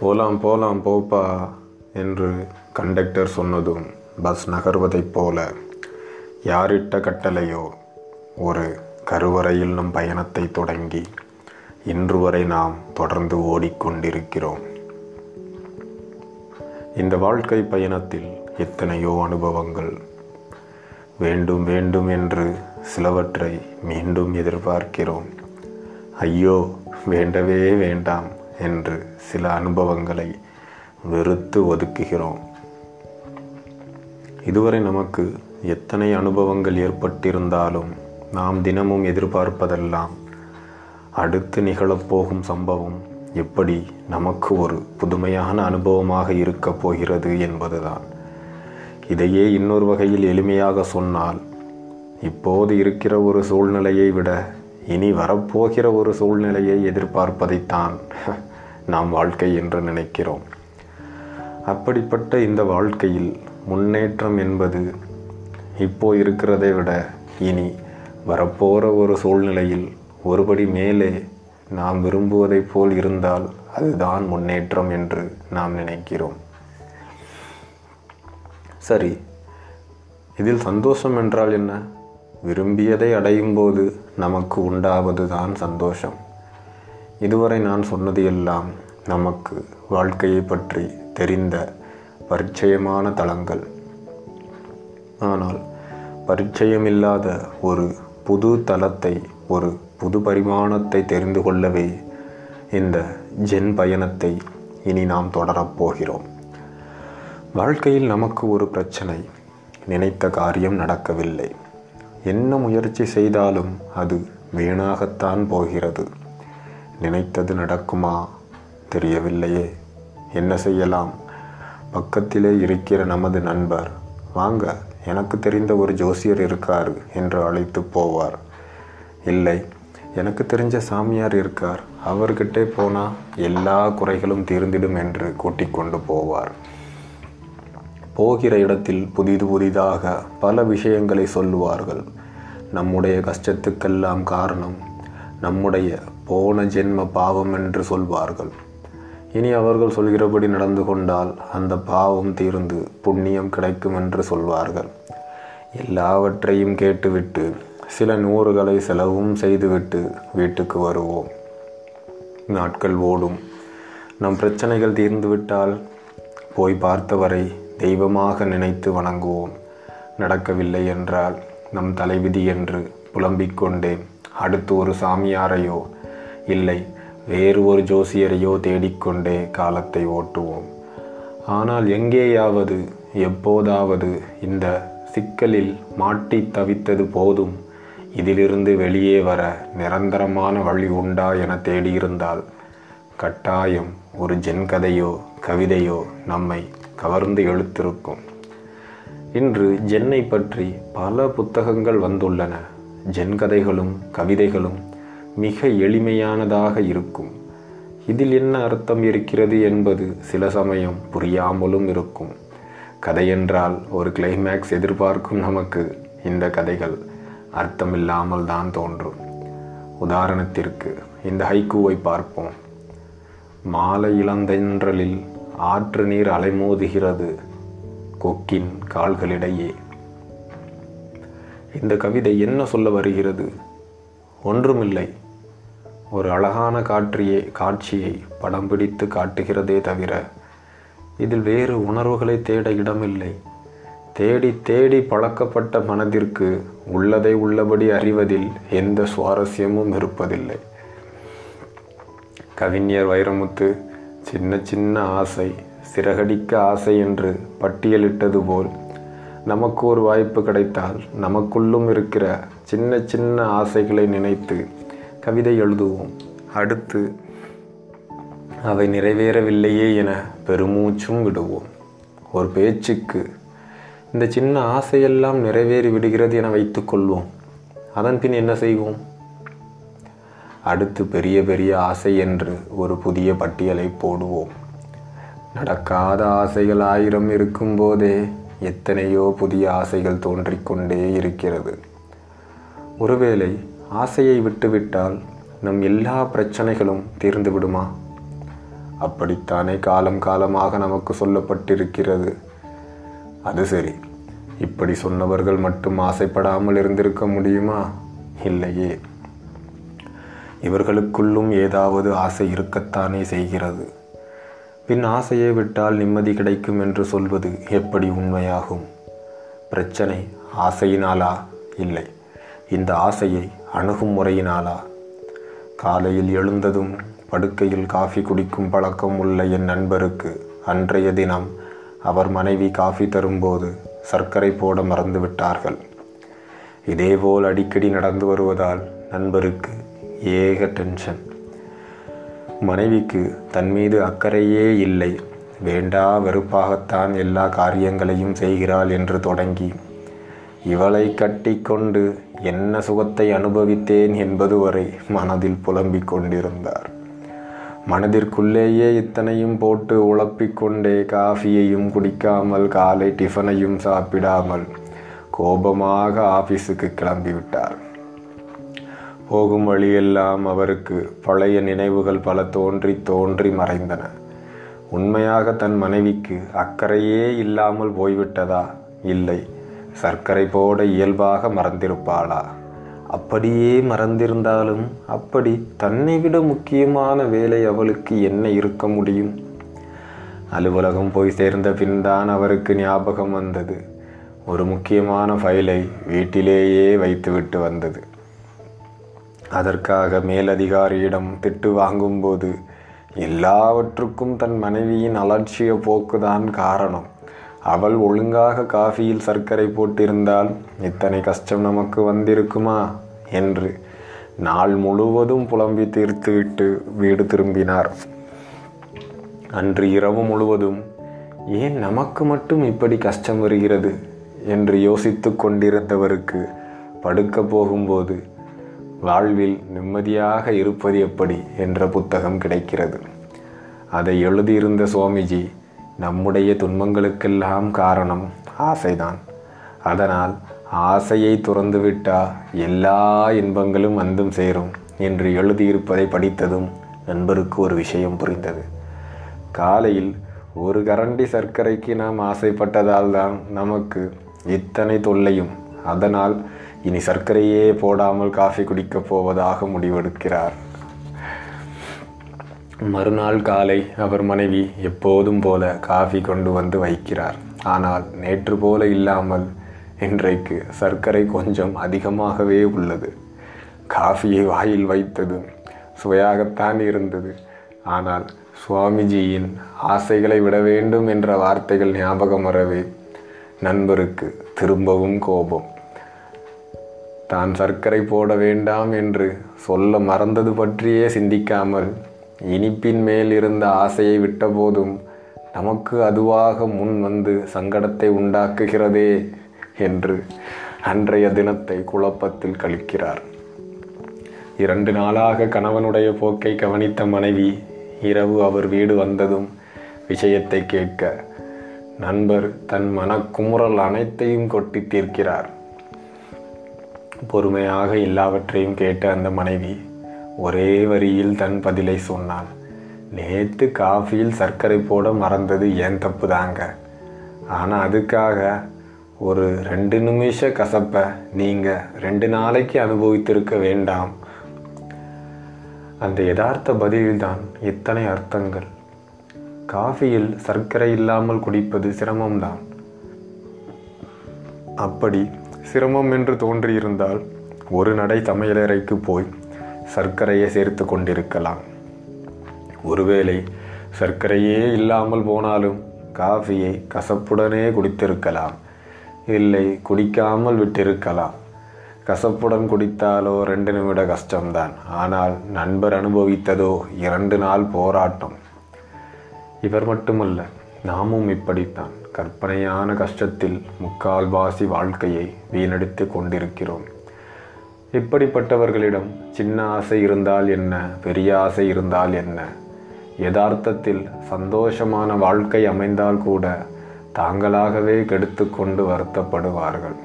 போலாம் போலாம் போப்பா என்று கண்டக்டர் சொன்னதும் பஸ் நகர்வதைப் போல யாரிட்ட கட்டளையோ? ஒரு கருவறையில் நம் பயணத்தை தொடங்கி இன்று வரை நாம் தொடர்ந்து ஓடிக்கொண்டிருக்கிறோம். இந்த வாழ்க்கை பயணத்தில் எத்தனையோ அனுபவங்கள். வேண்டும் வேண்டும் என்று சிலவற்றை மீண்டும் எதிர்பார்க்கிறோம். ஐயோ வேண்டவே வேண்டாம். என்று சில அனுபவங்களை வெறுத்து ஒதுக்குகிறோம். இதுவரை நமக்கு எத்தனை அனுபவங்கள் ஏற்பட்டிருந்தாலும் நாம் தினமும் எதிர்பார்ப்பதெல்லாம் அடுத்து நிகழப்போகும் சம்பவம் எப்படி நமக்கு ஒரு புதுமையான அனுபவமாக இருக்கப் போகிறது என்பதுதான். இதையே இன்னொரு வகையில் எளிமையாக சொன்னால் இப்போது இருக்கிற ஒரு சூழ்நிலையை விட இனி வரப்போகிற ஒரு சூழ்நிலையை எதிர்பார்ப்பதைத்தான் நாம் வாழ்க்கை என்று நினைக்கிறோம். அப்படிப்பட்ட இந்த வாழ்க்கையில் முன்னேற்றம் என்பது இப்போ இருக்கிறதை விட இனி வரப்போகிற ஒரு சூழ்நிலையில் ஒருபடி மேலே நாம் விரும்புவதைப் போல் இருந்தால் அதுதான் முன்னேற்றம் என்று நாம் நினைக்கிறோம். சரி இதில் சந்தோஷம் என்றால் என்ன? விரும்பியதை அடையும் போது நமக்கு உண்டாவது தான் சந்தோஷம். இதுவரை நான் சொன்னது எல்லாம் நமக்கு வாழ்க்கையை பற்றி தெரிந்த பரிச்சயமான தளங்கள். ஆனால் பரிச்சயமில்லாத ஒரு புது தளத்தை ஒரு புது பரிமாணத்தை தெரிந்து கொள்ளவே இந்த ஜென் பயணத்தை இனி நாம் தொடரப்போகிறோம் வாழ்க்கையில் நமக்கு ஒரு பிரச்சனை நினைத்த காரியம் நடக்கவில்லை. என்ன முயற்சி செய்தாலும் அது வீணாகத்தான் போகிறது. நினைத்தது நடக்குமா? தெரியவில்லையே. என்ன செய்யலாம்? பக்கத்திலே இருக்கிற நமது நண்பர் வாங்க எனக்கு தெரிந்த ஒரு ஜோசியர் இருக்கார் என்று அழைத்து போவார். இல்லை எனக்கு தெரிஞ்ச சாமியார் இருக்கார். அவர்கிட்டே போனால் எல்லா குறைகளும் தீர்ந்திடும் என்று கூட்டிக் கொண்டு போவார். போகிற இடத்தில் புதிது புதிதாக பல விஷயங்களை சொல்லுவார்கள். நம்முடைய கஷ்டத்துக்கெல்லாம் காரணம் நம்முடைய போன ஜென்ம பாவம் என்று சொல்வார்கள். இனி அவர்கள் சொல்கிறபடி நடந்து கொண்டால் அந்த பாவம் தீர்ந்து புண்ணியம் கிடைக்கும் என்று சொல்வார்கள். எல்லாவற்றையும் கேட்டுவிட்டு சில நூறுகளை செலவும் செய்துவிட்டு வீட்டுக்கு வருவோம். நாட்கள் ஓடும். நம் பிரச்சனைகள் தீர்ந்துவிட்டால் போய் பார்த்தவரை தெய்வமாக நினைத்து வணங்குவோம். நடக்கவில்லை என்றால் நம் தலைவிதி என்று புலம்பிக் கொண்டே அடுத்து ஒரு சாமியாரையோ இல்லை. வேறு ஒரு ஜோசியரையோ தேடிக்கொண்டே காலத்தை ஓட்டுவோம். ஆனால் எங்கேயாவது எப்போதாவது இந்த சிக்கலில் மாட்டி தவித்தது போதும். இதிலிருந்து வெளியே வர நிரந்தரமான வழி உண்டா என தேடியிருந்தால் கட்டாயம் ஒரு ஜென் கதையோ கவிதையோ நம்மை கவர்ந்து எழுத்திருக்கும். இன்று ஜென்னை பற்றி பல புத்தகங்கள் வந்துள்ளன. ஜென்கதைகளும் கவிதைகளும் மிக எளிமையானதாக இருக்கும். இதில் என்ன அர்த்தம் இருக்கிறது என்பது சில சமயம் புரியாமலும் இருக்கும். கதையென்றால் ஒரு கிளைமேக்ஸ் எதிர்பார்க்கும் நமக்கு இந்த கதைகள் அர்த்தமில்லாமல் தான் தோன்றும். உதாரணத்திற்கு இந்த ஹைக்கூவை பார்ப்போம். மாலை இளந்தென்றலில் ஆற்று நீர் அலைமோதுகிறது கொக்கின் கால்களிடையே. இந்த கவிதை என்ன சொல்ல வருகிறது? ஒன்றுமில்லை. ஒரு அழகான காட்சியை காட்சியை படம் பிடித்து காட்டுகிறதே தவிர இதில் வேறு உணர்வுகளை தேட இடமில்லை. தேடி தேடி பழக்கப்பட்ட மனதிற்கு உள்ளதை உள்ளபடி அறிவதில் எந்த சுவாரஸ்யமும் இருப்பதில்லை. கவிஞர் வைரமுத்து சின்ன சின்ன ஆசை சிறகடிக்க ஆசை என்று பட்டியலிட்டது போல் நமக்கு ஒரு வாய்ப்பு கிடைத்தால் நமக்குள்ளும் இருக்கிற சின்ன சின்ன ஆசைகளை நினைத்து கவிதை எழுதுவோம். அடுத்து அவை நிறைவேறவில்லையே என பெருமூச்சும் விடுவோம். ஒரு பேச்சுக்கு இந்த சின்ன ஆசையெல்லாம் நிறைவேறி விடுகிறது என வைத்துக்கொள்வோம் அதன் பின் என்ன செய்வோம்? அடுத்து பெரிய பெரிய ஆசை என்று ஒரு புதிய பட்டியலை போடுவோம். நடக்காத ஆசைகள் ஆயிரம் இருக்கும்போதே எத்தனையோ புதிய ஆசைகள் தோன்றிக்கொண்டே இருக்கிறது. ஒருவேளை ஆசையை விட்டுவிட்டால் நம் எல்லா பிரச்சனைகளும் தீர்ந்து விடுமா அப்படித்தானே காலம் காலமாக நமக்கு சொல்லப்பட்டிருக்கிறது. அது சரி. இப்படி சொன்னவர்கள் மட்டும் ஆசைப்படாமல் இருந்திருக்க முடியுமா? இல்லையே. இவர்களுக்குள்ளும் ஏதாவது ஆசை இருக்கத்தானே செய்கிறது. பின் ஆசையை விட்டால் நிம்மதி கிடைக்கும் என்று சொல்வது எப்படி உண்மையாகும்? பிரச்சனை ஆசையினாலா? இல்லை. இந்த ஆசையை அணுகும் முறையினாலா? காலையில் எழுந்ததும் படுக்கையில் காஃபி குடிக்கும் பழக்கம் உள்ள என் நண்பருக்கு அன்றைய தினம் அவர் மனைவி காஃபி தரும்போது சர்க்கரை போட மறந்து விட்டார்கள். இதேபோல் அடிக்கடி நடந்து வருவதால் நண்பருக்கு ஏக டென்ஷன். மனைவிக்கு தன் மீது அக்கறையே இல்லை. வேண்டா வெறுப்பாகத்தான் எல்லா காரியங்களையும் செய்கிறாள் என்று தொடங்கி இவளை கட்டிக்கொண்டு என்ன சுகத்தை அனுபவித்தேன் என்பது வரை மனதில் புலம்பிக் கொண்டிருந்தார். மனதிற்குள்ளேயே இத்தனையும் போட்டு உழப்பிக் கொண்டே காஃபியையும் குடிக்காமல் காலை டிஃபனையும் சாப்பிடாமல் கோபமாக ஆபீஸுக்கு கிளம்பிவிட்டார். போகும் வழியெல்லாம் அவருக்கு பழைய நினைவுகள் பல தோன்றி தோன்றி மறைந்தன. உண்மையாக தன் மனைவிக்கு அக்கறையே இல்லாமல் போய்விட்டதா? இல்லை. சர்க்கரை போட இயல்பாக மறந்திருப்பாளா? அப்படியே மறந்திருந்தாலும் அப்படி தன்னை விட முக்கியமான வேலை அவளுக்கு என்ன இருக்க முடியும்? அலுவலகம் போய் சேர்ந்த பின்தான் அவருக்கு ஞாபகம் வந்தது. ஒரு முக்கியமான ஃபைலை வீட்டிலேயே வைத்துவிட்டு வந்தது. அதற்காக மேலதிகாரியிடம் திட்டு வாங்கும்போது எல்லாவற்றுக்கும் தன் மனைவியின் அலட்சிய போக்குதான் காரணம். அவள் ஒழுங்காக காஃபியில் சர்க்கரை போட்டிருந்தால் இத்தனை கஷ்டம் நமக்கு வந்திருக்குமா? என்று நாள் முழுவதும் புலம்பி தீர்த்துவிட்டு வீடு திரும்பினார். அன்று இரவு முழுவதும் ஏன் நமக்கு மட்டும் இப்படி கஷ்டம் வருகிறது? என்று யோசித்து கொண்டிருந்தவருக்கு படுக்க போகும்போது வாழ்வில் நிம்மதியாக இருப்பது எப்படி? என்ற புத்தகம் கிடைக்கிறது. அதை எழுதியிருந்த சுவாமிஜி நம்முடைய துன்பங்களுக்கெல்லாம் காரணம் ஆசைதான். அதனால் ஆசையை துறந்துவிட்டா எல்லா இன்பங்களும் வந்தும் சேரும் என்று எழுதியிருப்பதை படித்ததும் நண்பருக்கு ஒரு விஷயம் புரிந்தது. காலையில் ஒரு கரண்டி சர்க்கரைக்கு நாம் ஆசைப்பட்டதால் தான் நமக்கு இத்தனை தொல்லையும். அதனால் இனி சர்க்கரையே போடாமல் காஃபி குடிக்கப் போவதாக முடிவெடுக்கிறார். மறுநாள் காலை அவர் மனைவி எப்போதும் போல காஃபி கொண்டு வந்து வைக்கிறார். ஆனால் நேற்று போல இல்லாமல் இன்றைக்கு சர்க்கரை கொஞ்சம் அதிகமாகவே உள்ளது. காஃபியை வாயில் வைத்தது சுவையாகத்தான் இருந்தது. ஆனால் சுவாமிஜியின் ஆசைகளை விட வேண்டும் என்ற வார்த்தைகள் ஞாபகம் வரவே நண்பருக்கு திரும்பவும் கோபம். தான் சர்க்கரை போட வேண்டாம் என்று சொல்ல மறந்தது பற்றியே சிந்திக்காமல் இனிப்பின் மேல் இருந்த ஆசையை விட்டபோதும் நமக்கு அதுவாக முன் வந்து சங்கடத்தை உண்டாக்குகிறதே என்று அன்றைய தினத்தை குழப்பத்தில் கழிக்கிறார். இரண்டு நாளாக கணவனுடைய போக்கை கவனித்த மனைவி இரவு அவர் வீடு வந்ததும் விஷயத்தை கேட்க நண்பர் தன் மனக்குமுறல் அனைத்தையும் கொட்டி தீர்க்கிறார். பொறுமையாக எல்லாவற்றையும் கேட்ட அந்த மனைவி ஒரே வரியில் தன் பதிலை சொன்னான். நேற்று காஃபியில் சர்க்கரை போட மறந்தது ஏன் தப்பு தாங்க ஆனால் அதுக்காக ஒரு ரெண்டு நிமிஷ கசப்பை நீங்கள் ரெண்டு நாளைக்கு அனுபவித்திருக்க வேண்டாம். அந்த யதார்த்த பதிலில்தான் இத்தனை அர்த்தங்கள். காஃபியில் சர்க்கரை இல்லாமல் குடிப்பது சிரமம்தான். அப்படி சிரமம் என்று தோன்றியிருந்தால் ஒரு நடை சமையலறைக்கு போய் சர்க்கரையை சேர்த்து கொண்டிருக்கலாம். ஒருவேளை சர்க்கரையே இல்லாமல் போனாலும் காஃபியை கசப்புடனே குடித்திருக்கலாம். இல்லை குடிக்காமல் விட்டிருக்கலாம். கசப்புடன் குடித்தாலோ ரெண்டு நிமிட கஷ்டம்தான். ஆனால் நண்பர் அனுபவித்ததோ இரண்டு நாள் போராட்டம். இவர் மட்டுமல்ல நாமும் இப்படித்தான். கற்பனையான கஷ்டத்தில் முக்கால்வாசி வாழ்க்கையை வீணடித்து கொண்டிருக்கிறோம். இப்படிப்பட்டவர்களிடம் சின்ன ஆசை இருந்தால் என்ன? பெரிய ஆசை இருந்தால் என்ன? யதார்த்தத்தில் சந்தோஷமான வாழ்க்கை அமைந்தால் கூட தாங்களாகவே கெடுத்து கொண்டு வருத்தப்படுவார்கள்.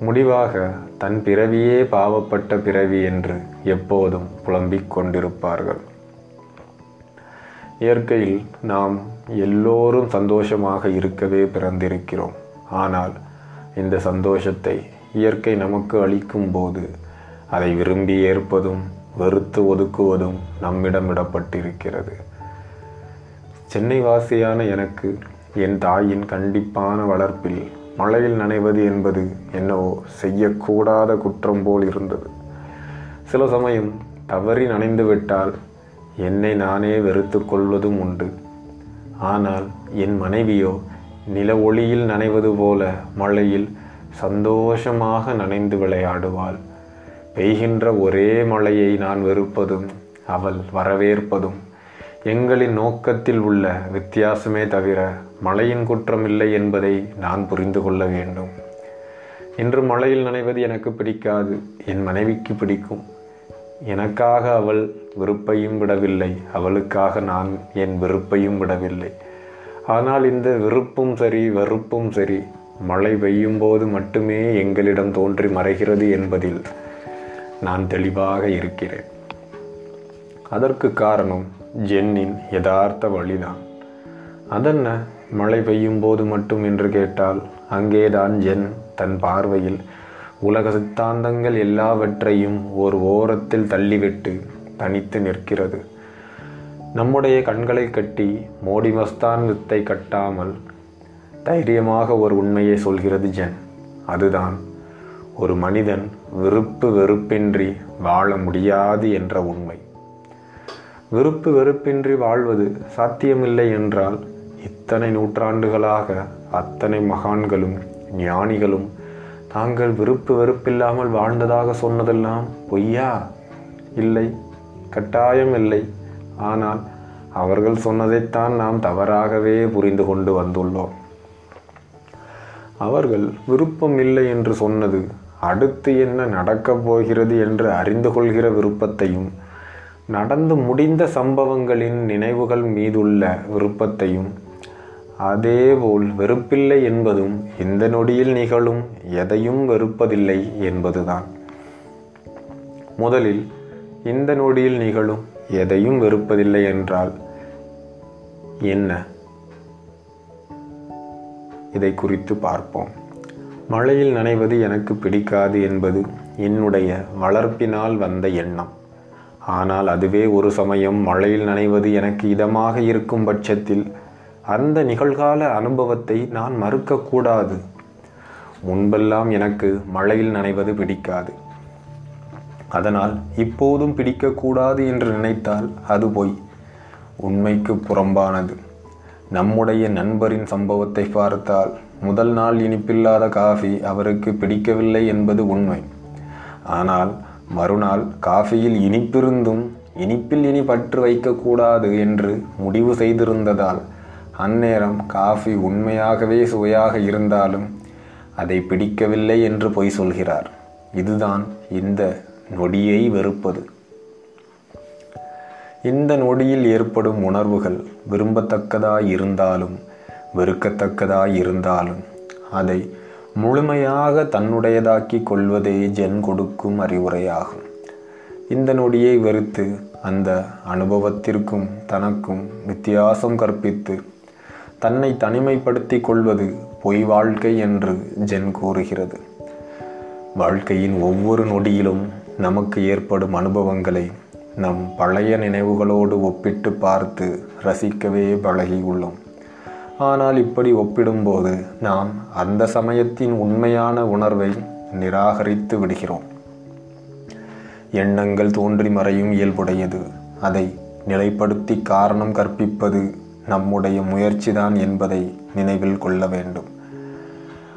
முடிவாக தன் பிறவியே பாவப்பட்ட பிறவி என்று எப்போதும் புலம்பிக் கொண்டிருப்பார்கள். இயற்கையில் நாம் எல்லோரும் சந்தோஷமாக இருக்கவே பிறந்திருக்கிறோம். ஆனால் இந்த சந்தோஷத்தை இயற்கை நமக்கு அளிக்கும் போது அதை விரும்பி ஏற்பதும் வெறுத்து ஒதுக்குவதும் நம்மிடமிடப்பட்டிருக்கிறது. சென்னை வாசியான எனக்கு என் தாயின் கண்டிப்பான வளர்ப்பில் மழையில் நனைவது என்பது என்னவோ செய்யக்கூடாத குற்றம் போல் இருந்தது. சில சமயம் தவறி நனைந்து விட்டால் என்னை நானே வெறுத்து கொள்வதும் உண்டு. ஆனால் என் மனைவியோ நில ஒளியில் நனைவது போல மழையில் சந்தோஷமாக நனைந்து விளையாடுவாள். பெய்கின்ற ஒரே மழையை நான் வெறுப்பதும் அவள் வரவேற்பதும் எங்களின் நோக்கத்தில் உள்ள வித்தியாசமே தவிர மழையின் குற்றமில்லை என்பதை நான் புரிந்து கொள்ள வேண்டும். இன்று மழையில் நனைவது எனக்கு பிடிக்காது என் மனைவிக்கு பிடிக்கும். எனக்காக அவள் வெறுப்பையும் விடவில்லை அவளுக்காக நான் என் வெறுப்பையும் விடவில்லை. ஆனால் இந்த விருப்பும் சரி வெறுப்பும் சரி மழை பெய்யும் போது மட்டுமே எங்களிடம் தோன்றி மறைகிறது என்பதில் நான் தெளிவாக இருக்கிறேன். அதற்கு காரணம் ஜென்னின் யதார்த்த வழிதான். அதென்ன? மழை பெய்யும் போது மட்டும் என்று கேட்டால் அங்கேதான் ஜென் தன் பார்வையில் உலக சித்தாந்தங்கள் எல்லாவற்றையும் ஒரு ஓரத்தில் தள்ளிவிட்டு தனித்து நிற்கிறது. நம்முடைய கண்களை கட்டி மோடி மஸ்தான் வித்தை கட்டாமல் தைரியமாக ஒரு உண்மையை சொல்கிறது ஜென். அதுதான் ஒரு மனிதன் விருப்பு வெறுப்பின்றி வாழ முடியாது என்ற உண்மை. விருப்பு வெறுப்பின்றி வாழ்வது சாத்தியமில்லை என்றால் இத்தனை நூற்றாண்டுகளாக அத்தனை மகான்களும் ஞானிகளும் தாங்கள் விருப்பு வெறுப்பில்லாமல் வாழ்ந்ததாக சொன்னதெல்லாம் பொய்யா? இல்லை கட்டாயம் இல்லை. ஆனால் அவர்கள் சொன்னதைத்தான் நாம் தவறாகவே புரிந்து கொண்டு வந்துள்ளோம். அவர்கள் விருப்பம் இல்லை என்று சொன்னது. அடுத்து என்ன நடக்கப் போகிறது என்று அறிந்து கொள்கிற விருப்பத்தையும் நடந்து முடிந்த சம்பவங்களின் நினைவுகள் மீதுள்ள விருப்பத்தையும் அதேபோல் வெறுப்பில்லை என்பதும் இந்த நொடியில் நிகழும் எதையும் வெறுப்பதில்லை என்பதுதான். முதலில் இந்த நொடியில் நிகழும் எதையும் வெறுப்பதில்லை என்றால் என்ன? இதை குறித்து பார்ப்போம். மழையில் நனைவது எனக்கு பிடிக்காது என்பது என்னுடைய வளர்ப்பினால் வந்த எண்ணம். ஆனால் அதுவே ஒரு சமயம் மழையில் நனைவது எனக்கு இதமாக இருக்கும் பட்சத்தில் அந்த நிகழ்கால அனுபவத்தை நான் மறுக்கக்கூடாது. முன்பெல்லாம் எனக்கு மழையில் நனைவது பிடிக்காது. அதனால் இப்போதும் பிடிக்கக்கூடாது என்று நினைத்தால் அது பொய் உண்மைக்கு புறம்பானது. நம்முடைய நண்பரின் சம்பவத்தை பார்த்தால் முதல் நாள் இனிப்பில்லாத காஃபி அவருக்கு பிடிக்கவில்லை என்பது உண்மை. ஆனால் மறுநாள் காஃபியில் இனிப்பிருந்தும் இனிப்பில் இனி பற்று வைக்கக்கூடாது என்று முடிவு செய்திருந்ததால் அந்நேரம் காஃபி உண்மையாகவே சுவையாக இருந்தாலும் அதை பிடிக்கவில்லை என்று பொய் சொல்கிறார். இதுதான் இந்த நொடியை வெறுப்பது. இந்த நொடியில் ஏற்படும் உணர்வுகள் விரும்பத்தக்கதாய் இருந்தாலும் வெறுக்கத்தக்கதாய் இருந்தாலும் அதை முழுமையாக தன்னுடையதாக்கி கொள்வதே ஜென் கொடுக்கும் அறிவுரையாகும். இந்த நொடியை வெறுத்து அந்த அனுபவத்திற்கும் தனக்கும் வித்தியாசம் கற்பித்து தன்னை தனிமைப்படுத்திக் கொள்வது பொய் வாழ்க்கை என்று ஜென் கூறுகிறது. வாழ்க்கையின் ஒவ்வொரு நொடியிலும் நமக்கு ஏற்படும் அனுபவங்களை நம் பழைய நினைவுகளோடு ஒப்பிட்டு பார்த்து ரசிக்கவே பழகியுள்ளோம். ஆனால் இப்படி ஒப்பிடும்போது நாம் அந்த சமயத்தின் உண்மையான உணர்வை நிராகரித்து விடுகிறோம். எண்ணங்கள் தோன்றி மறையும் இயல்புடையது. அதை நிலைப்படுத்தி காரணம் கற்பிப்பது நம்முடைய முயற்சிதான் என்பதை நினைவில் கொள்ள வேண்டும்.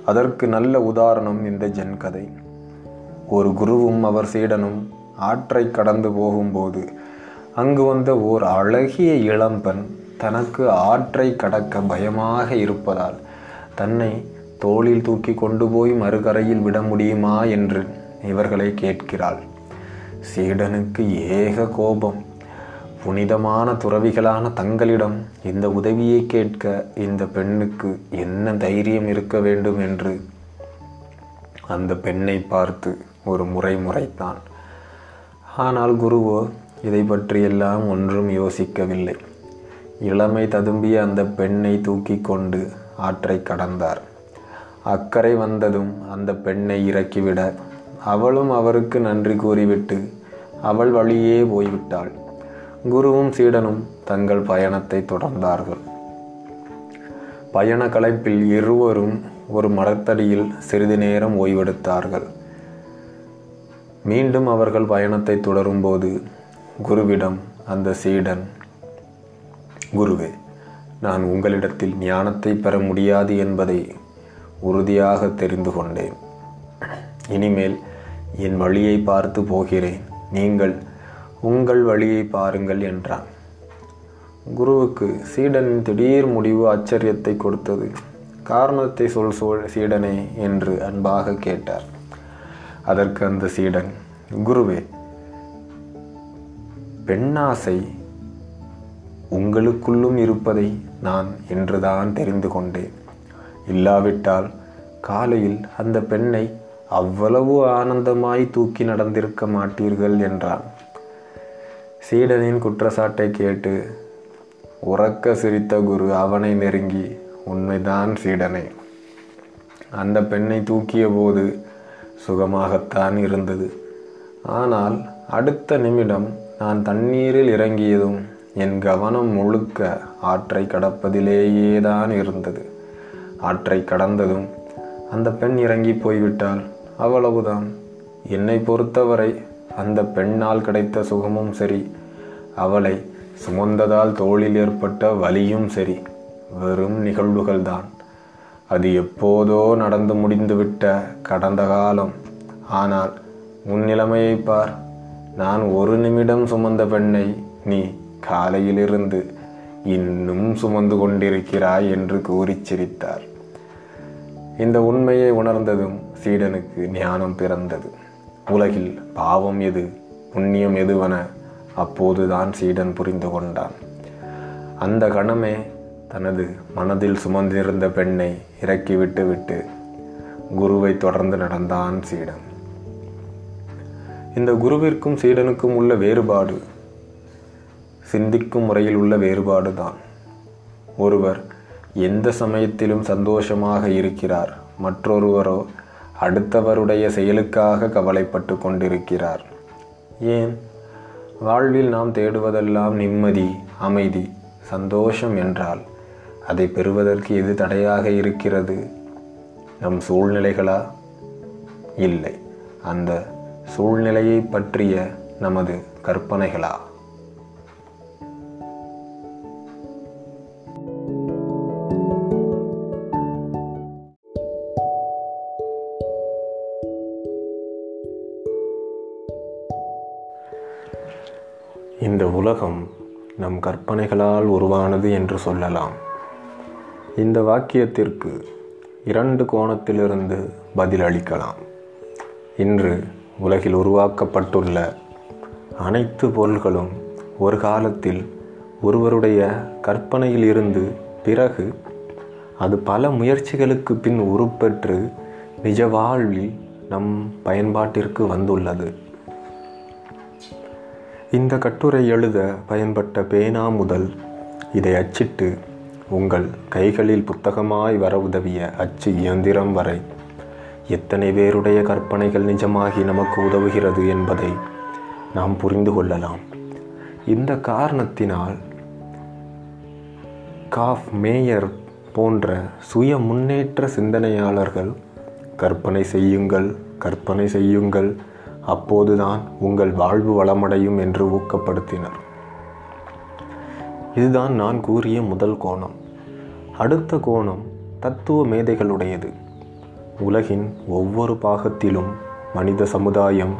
அதற்கு நல்ல உதாரணம் இந்த ஜென் கதை. ஒரு குருவும் அவர் சீடனும் ஆற்றை கடந்து போகும்போது அங்கு வந்த ஓர் அழகிய இளம்பெண் தனக்கு ஆற்றை கடக்க பயமாக இருப்பதால் தன்னை தோளில் தூக்கி கொண்டு போய் மறுகரையில் விட முடியுமா என்று இவர்களை கேட்கிறாள். சீடனுக்கு ஏக கோபம். புனிதமான துறவிகளான தங்களிடம் இந்த உதவியை கேட்க இந்த பெண்ணுக்கு என்ன தைரியம் இருக்க வேண்டும் என்று அந்த பெண்ணை பார்த்து ஒரு முறை முறைத்தான். ஆனால் குருவோ இதை பற்றியெல்லாம் ஒன்றும் யோசிக்கவில்லை. இளமை ததும்பிய அந்த பெண்ணை தூக்கி கொண்டு ஆற்றை கடந்தார். அக்கறை வந்ததும் அந்த பெண்ணை இறக்கிவிட அவளும் அவருக்கு நன்றி கூறிவிட்டு அவள் வழியே போய்விட்டாள். குருவும் சீடனும் தங்கள் பயணத்தை தொடர்ந்தார்கள். பயண களைப்பில் இருவரும் ஒரு மரத்தடியில் சிறிது நேரம் ஓய்வெடுத்தார்கள். மீண்டும் அவர்கள் பயணத்தை தொடரும்போது குருவிடம் அந்த சீடன் குருவே நான் உங்களிடத்தில் ஞானத்தை பெற முடியாது என்பதை உறுதியாக தெரிந்து கொண்டேன். இனிமேல் என் வழியை பார்த்து போகிறேன். நீங்கள் உங்கள் வழியை பாருங்கள் என்றான். குருவுக்கு சீடனின் திடீர் முடிவு ஆச்சரியத்தை கொடுத்தது. காரணத்தை சொல் சொல் சீடனே என்று அன்பாக கேட்டார். அதற்கு அந்த சீடன் குருவே பெண்ணாசை உங்களுக்குள்ளும் இருப்பதை நான் என்றுதான் தெரிந்து கொண்டேன். இல்லாவிட்டால் காலையில் அந்த பெண்ணை அவ்வளவு ஆனந்தமாய் தூக்கி நடந்திருக்க மாட்டீர்கள் என்றான். சீடனின் குற்றச்சாட்டை கேட்டு உறக்க சிரித்த குரு அவனை நெருங்கி உண்மைதான் சீடனை அந்த பெண்ணை தூக்கிய போது சுகமாகத்தான் இருந்தது. ஆனால் அடுத்த நிமிடம் நான் தண்ணீரில் இறங்கியதும் என் கவனம் முழுக்க ஆற்றை கடப்பதிலேயே தான் இருந்தது. ஆற்றை கடந்ததும் அந்த பெண் இறங்கி போய்விட்டால் அவ்வளவுதான். என்னை பொறுத்தவரை அந்த பெண்ணால் கிடைத்த சுகமும் சரி அவளை சுமந்ததால் தோளில் ஏற்பட்ட வலியும் சரி. வெறும் நிகழ்வுகள்தான். அது எப்போதோ நடந்து முடிந்துவிட்ட கடந்த காலம். ஆனால் உன் நிலைமையை பார். நான் ஒரு நிமிடம் சுமந்த பெண்ணை நீ காலையிலிருந்து இன்னும் சுமந்து கொண்டிருக்கிறாய் என்று கூறி சிரித்தார். இந்த உண்மையை உணர்ந்ததும் சீடனுக்கு ஞானம் பிறந்தது. உலகில் பாவம் எது புண்ணியம் எதுவென அப்போதுதான் சீடன் புரிந்து கொண்டான். அந்த கணமே தனது மனதில் சுமந்திருந்த பெண்ணை இறக்கிவிட்டு விட்டு குருவை தொடர்ந்து நடந்தான் சீடன். இந்த குருவிற்கும் சீடனுக்கும் உள்ள வேறுபாடு சிந்திக்கும் முறையில் உள்ள வேறுபாடு தான் ஒருவர் எந்த சமயத்திலும் சந்தோஷமாக இருக்கிறார் மற்றொருவரோ அடுத்தவருடைய செயலுக்காக கவலைப்பட்டு கொண்டிருக்கிறார். ஏன்? வாழ்வில் நாம் தேடுவதெல்லாம் நிம்மதி அமைதி சந்தோஷம் என்றால் அதை பெறுவதற்கு எது தடையாக இருக்கிறது? நம் சூழ்நிலைகளா? இல்லை. அந்த சூழ்நிலையை பற்றிய நமது கற்பனைகளா? இந்த உலகம் நம் கற்பனைகளால் உருவானது என்று சொல்லலாம். இந்த வாக்கியத்திற்கு இரண்டு கோணத்திலிருந்து பதிலளிக்கலாம். இன்று உலகில் உருவாக்கப்பட்டுள்ள அனைத்து பொருள்களும் ஒரு காலத்தில் ஒருவருடைய கற்பனையில் இருந்து பிறகு அது பல முயற்சிகளுக்கு பின் உருப்பெற்று நிஜ வாழ்வில் நம் பயன்பாட்டிற்கு வந்துள்ளது. இந்த கட்டுரை எழுத பயன்பட்ட பேனா முதல் இதை அச்சிட்டு உங்கள் கைகளில் புத்தகமாய் வர உதவிய அச்சு இயந்திரம் வரை எத்தனை பேருடைய கற்பனைகள் நிஜமாகி நமக்கு உதவுகிறது என்பதை நாம் புரிந்து கொள்ளலாம். இந்த காரணத்தினால் காஃப் மேயர் போன்ற சுய முன்னேற்ற சிந்தனையாளர்கள் கற்பனை செய்யுங்கள் கற்பனை செய்யுங்கள் அப்போதுதான் உங்கள் வாழ்வு வளமடையும் என்று ஊக்கப்படுத்தினர். இதுதான் நான் கூறிய முதல் கோணம். அடுத்த கோணம் தத்துவ மேதைகளுடையது. உலகின் ஒவ்வொரு பாகத்திலும் மனித சமுதாயம்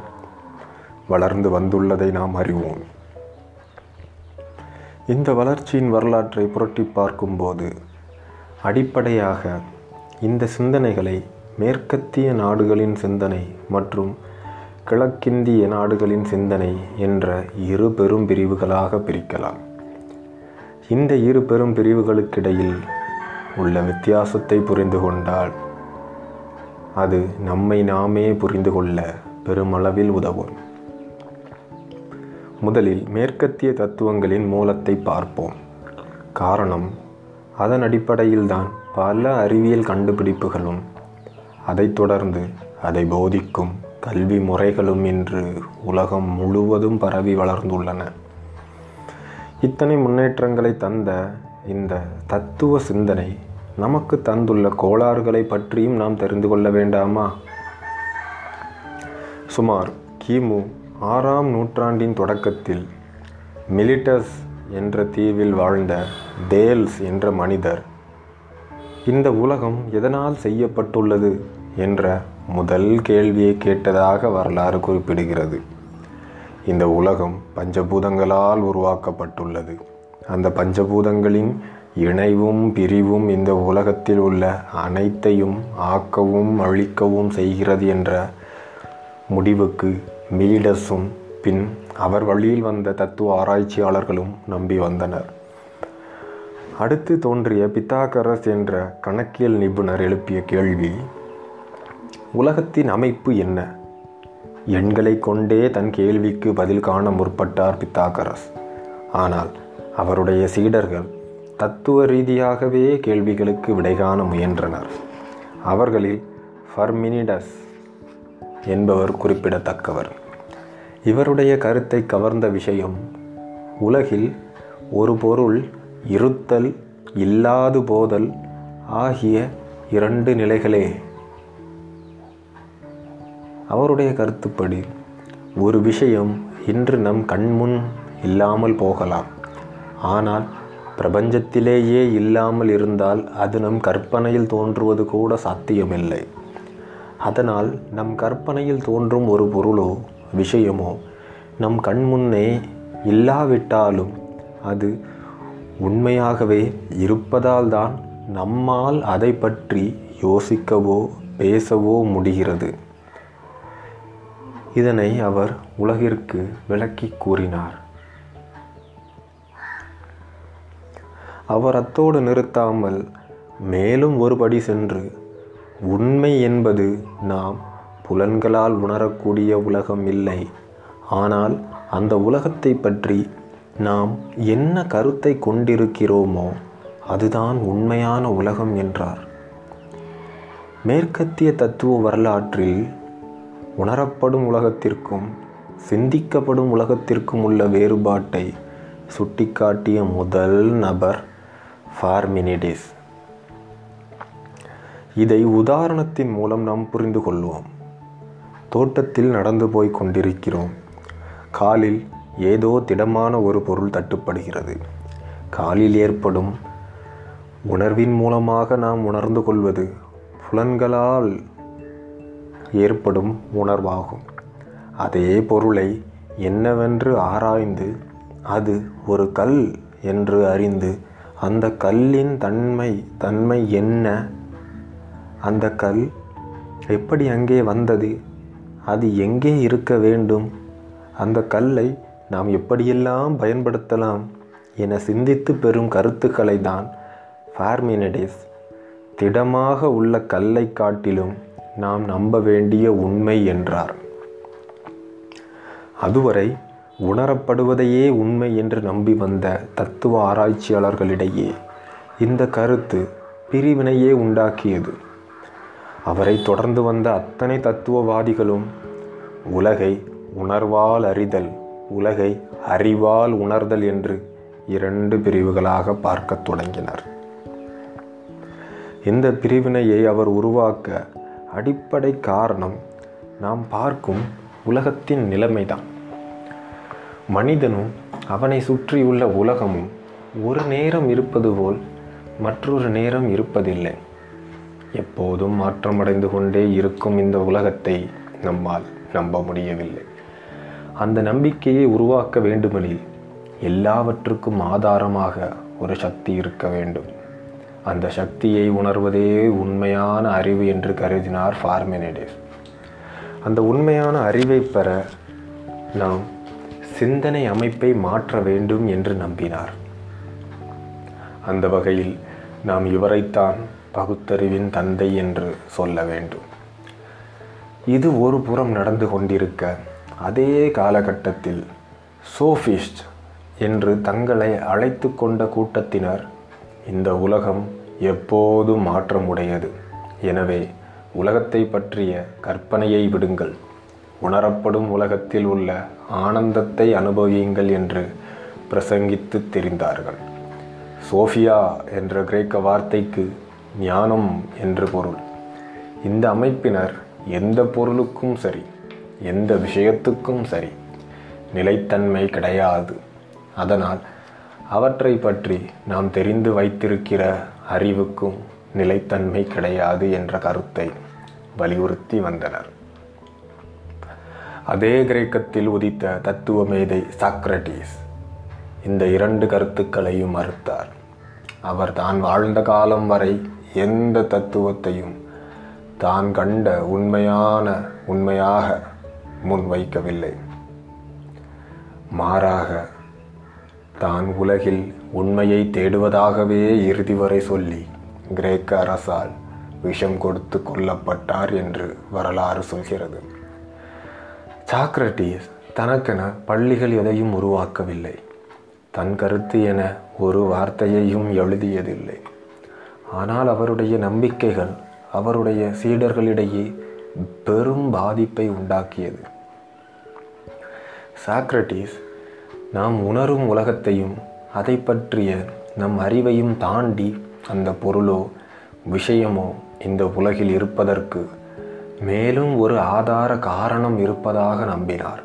வளர்ந்து வந்துள்ளதை நாம் அறிவோம். இந்த வளர்ச்சியின் வரலாற்றை புரட்டி பார்க்கும்போது அடிப்படையாக இந்த சிந்தனைகளை மேற்கத்திய நாடுகளின் சிந்தனை மற்றும் கிழக்கிந்திய நாடுகளின் சிந்தனை என்ற இரு பெரும் பிரிவுகளாக பிரிக்கலாம். இந்த இரு பெரும் பிரிவுகளுக்கிடையில் உள்ள வித்தியாசத்தை புரிந்து கொண்டால் அது நம்மை நாமே புரிந்து கொள்ள பெருமளவில் உதவும். முதலில் மேற்கத்திய தத்துவங்களின் மூலத்தை பார்ப்போம். காரணம் அதன் அடிப்படையில்தான் பல அறிவியல் கண்டுபிடிப்புகளும் அதைத் தொடர்ந்து அதை போதிக்கும் கல்வி முறைகளும் இன்று உலகம் முழுவதும் பரவி வளர்ந்துள்ளன. இத்தனை முன்னேற்றங்களை தந்த இந்த தத்துவ சிந்தனை நமக்கு தந்துள்ள கோளாறுகளை பற்றியும் நாம் தெரிந்து கொள்ள வேண்டாமா? சுமார் கிமு ஆறாம் நூற்றாண்டின் தொடக்கத்தில் மிலிட்டஸ் என்ற தீவில் வாழ்ந்த தேல்ஸ் என்ற மனிதர் இந்த உலகம் எதனால் செய்யப்பட்டுள்ளது? என்ற முதல் கேள்வியை கேட்டதாக வரலாறு குறிப்பிடுகிறது. இந்த உலகம் பஞ்சபூதங்களால் உருவாக்கப்பட்டுள்ளது. அந்த பஞ்சபூதங்களின் இணைவும் பிரிவும் இந்த உலகத்தில் உள்ள அனைத்தையும் ஆக்கவும் அழிக்கவும் செய்கிறது என்ற முடிவுக்கு மீடஸும் பின் அவர் வழியில் வந்த தத்துவ ஆராய்ச்சியாளர்களும் நம்பி வந்தனர். அடுத்து தோன்றிய பித்தாகரஸ் என்ற கணக்கியல் நிபுணர் எழுப்பிய கேள்வி உலகத்தின் அமைப்பு என்ன? எண்களை கொண்டே தன் கேள்விக்கு பதில் காண முற்பட்டார் பித்தாகரஸ். ஆனால் அவருடைய சீடர்கள் தத்துவ ரீதியாகவே கேள்விகளுக்கு விடை காண முயன்றனர். அவர்களில் ஃபர்மினிடஸ் என்பவர் குறிப்பிடத்தக்கவர். இவருடைய கருத்தை கவர்ந்த விஷயம் உலகில் ஒரு பொருள் இருத்தல் இல்லாது போதல் ஆகிய இரண்டு நிலைகளே. அவருடைய கருத்துப்படி ஒரு விஷயம் இன்று நம் கண்முன் இல்லாமல் போகலாம். ஆனால் பிரபஞ்சத்திலேயே இல்லாமல் இருந்தால் அது நம் கற்பனையில் தோன்றுவது கூட சாத்தியமில்லை. அதனால் நம் கற்பனையில் தோன்றும் ஒரு பொருளோ விஷயமோ நம் கண்முன்னே இல்லாவிட்டாலும் அது உண்மையாகவே இருப்பதால் தான் நம்மால் அதை பற்றி யோசிக்கவோ பேசவோ முடிகிறது. இதனை அவர் உலகிற்கு விளக்கி கூறினார். அவர் அத்தோடு நிறுத்தாமல் மேலும் ஒருபடி சென்று உண்மை என்பது நாம் புலன்களால் உணரக்கூடிய உலகம் இல்லை. ஆனால் அந்த உலகத்தை பற்றி நாம் என்ன கருத்தை கொண்டிருக்கிறோமோ அதுதான் உண்மையான உலகம் என்றார். மேற்கத்திய தத்துவ வரலாற்றில் உணரப்படும் உலகத்திற்கும் சிந்திக்கப்படும் உலகத்திற்கும் உள்ள வேறுபாட்டை சுட்டிக்காட்டிய முதல் நபர் ஃபார்மினிடிஸ் இதை உதாரணத்தின் மூலம் நாம் புரிந்து கொள்வோம். தோட்டத்தில் நடந்து போய் கொண்டிருக்கிறோம். காலில் ஏதோ திடமான ஒரு பொருள் தட்டுப்படுகிறது. காலில் ஏற்படும் உணர்வின் மூலமாக நாம் உணர்ந்து கொள்வது புலன்களால் ஏற்படும் உணர்வாகும். அதே பொருளை என்னவென்று ஆராய்ந்து அது ஒரு கல் என்று அறிந்து அந்த கல்லின் தன்மை தன்மை என்ன? அந்த கல் எப்படி அங்கே வந்தது? அது எங்கே இருக்க வேண்டும்? அந்த கல்லை நாம் எப்படியெல்லாம் பயன்படுத்தலாம் என சிந்தித்து பெறும் கருத்துக்களை தான் ஃபார்மினடிஸ் திடமாக உள்ள கல்லை காட்டிலும் நாம் நம்ப வேண்டிய உண்மை என்றார். அதுவரை உணரப்படுவதையே உண்மை என்று நம்பி வந்த தத்துவ ஆராய்ச்சியாளர்களிடையே இந்த கருத்து பிரிவினையே உண்டாக்கியது. அவரை தொடர்ந்து வந்த அத்தனை தத்துவவாதிகளும் உலகை உணர்வால் அறிதல் உலகை அறிவால் உணர்தல் என்று இரண்டு பிரிவுகளாக பார்க்கத் தொடங்கினர். இந்த பிரிவினையை அவர் உருவாக்க அடிப்படை காரணம் நாம் பார்க்கும் உலகத்தின் நிலைமைதான். மனிதனும் அவனை சுற்றியுள்ள உலகமும் ஒரு நேரம் இருப்பது போல் மற்றொரு நேரம் இருப்பதில்லை. எப்போதும் மாற்றமடைந்து கொண்டே இருக்கும் இந்த உலகத்தை நம்மால் நம்ப முடியவில்லை. அந்த நம்பிக்கையை உருவாக்க வேண்டுமெனில் எல்லாவற்றுக்கும் ஆதாரமாக ஒரு சக்தி இருக்க வேண்டும். அந்த சக்தியை உணர்வதே உண்மையான அறிவு என்று கருதினார் ஃபார்மெனிடிஸ் அந்த உண்மையான அறிவை பெற நாம் சிந்தனை அமைப்பை மாற்ற வேண்டும் என்று நம்பினார். அந்த வகையில் நாம் இவரைத்தான் பகுத்தறிவின் தந்தை என்று சொல்ல வேண்டும். இது ஒரு புறம் நடந்து கொண்டிருக்க அதே காலகட்டத்தில் சோஃபிஸ்ட் என்று தங்களை அழைத்து கொண்ட கூட்டத்தினர் இந்த உலகம் எப்போதும் மாற்றமுடையது. எனவே உலகத்தை பற்றிய கற்பனையை விடுங்கள். உணரப்படும் உலகத்தில் உள்ள ஆனந்தத்தை அனுபவியுங்கள் என்று பிரசங்கித்து தெரிந்தார்கள். சோஃபியா என்ற கிரேக்க வார்த்தைக்கு ஞானம் என்று பொருள். இந்த அமைப்பினர் எந்த பொருளுக்கும் சரி எந்த விஷயத்துக்கும் சரி நிலைத்தன்மை கிடையாது. அதனால் அவற்றை பற்றி நாம் தெரிந்து வைத்திருக்கிற அறிவுக்கும் நிலைத்தன்மை கிடையாது என்ற கருத்தை வலியுறுத்தி வந்தனர். அதே கிரேக்கத்தில் உதித்த தத்துவ மேதை சாக்ரட்டிஸ் இந்த இரண்டு கருத்துக்களையும் மறுத்தார். அவர் தான் வாழ்ந்த காலம் வரை எந்த தத்துவத்தையும் தான் கண்ட உண்மையான உண்மையாக முன்வைக்கவில்லை. மாறாக தான் உலகில் உண்மையை தேடுவதாகவே இறுதி வரை சொல்லி கிரேக்க அரசால் விஷம் கொடுத்து கொல்லப்பட்டார் என்று வரலாறு சொல்கிறது. சாக்ரட்டிஸ் தனக்கென பள்ளிகள் எதையும் உருவாக்கவில்லை. தன் கருத்து என ஒரு வார்த்தையையும் எழுதியதில்லை. ஆனால் அவருடைய நம்பிக்கைகள் அவருடைய சீடர்களிடையே பெரும் பாதிப்பை உண்டாக்கியது. சாக்ரட்டிஸ் நாம் உணரும் உலகத்தையும் அதை பற்றிய நம் அறிவையும் தாண்டி அந்த பொருளோ விஷயமோ இந்த உலகில் இருப்பதற்கு மேலும் ஒரு ஆதார காரணம் இருப்பதாக நம்பினார்.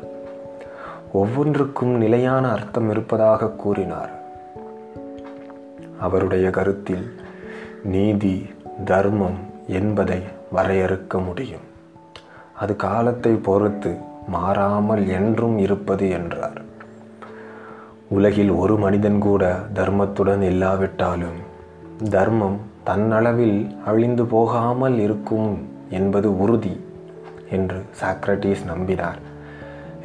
ஒவ்வொன்றுக்கும் நிலையான அர்த்தம் இருப்பதாக கூறினார். அவருடைய கருத்தில் நீதி தர்மம் என்பதை வரையறுக்க முடியும். அது காலத்தை பொறுத்து மாறாமல் என்றும் இருப்பது என்றார். உலகில் ஒரு மனிதன் கூட தர்மத்துடன் இல்லாவிட்டாலும் தர்மம் தன்னளவில் அழிந்து போகாமல் இருக்கும் என்பது உறுதி என்று சாக்ரட்டிஸ் நம்பினார்.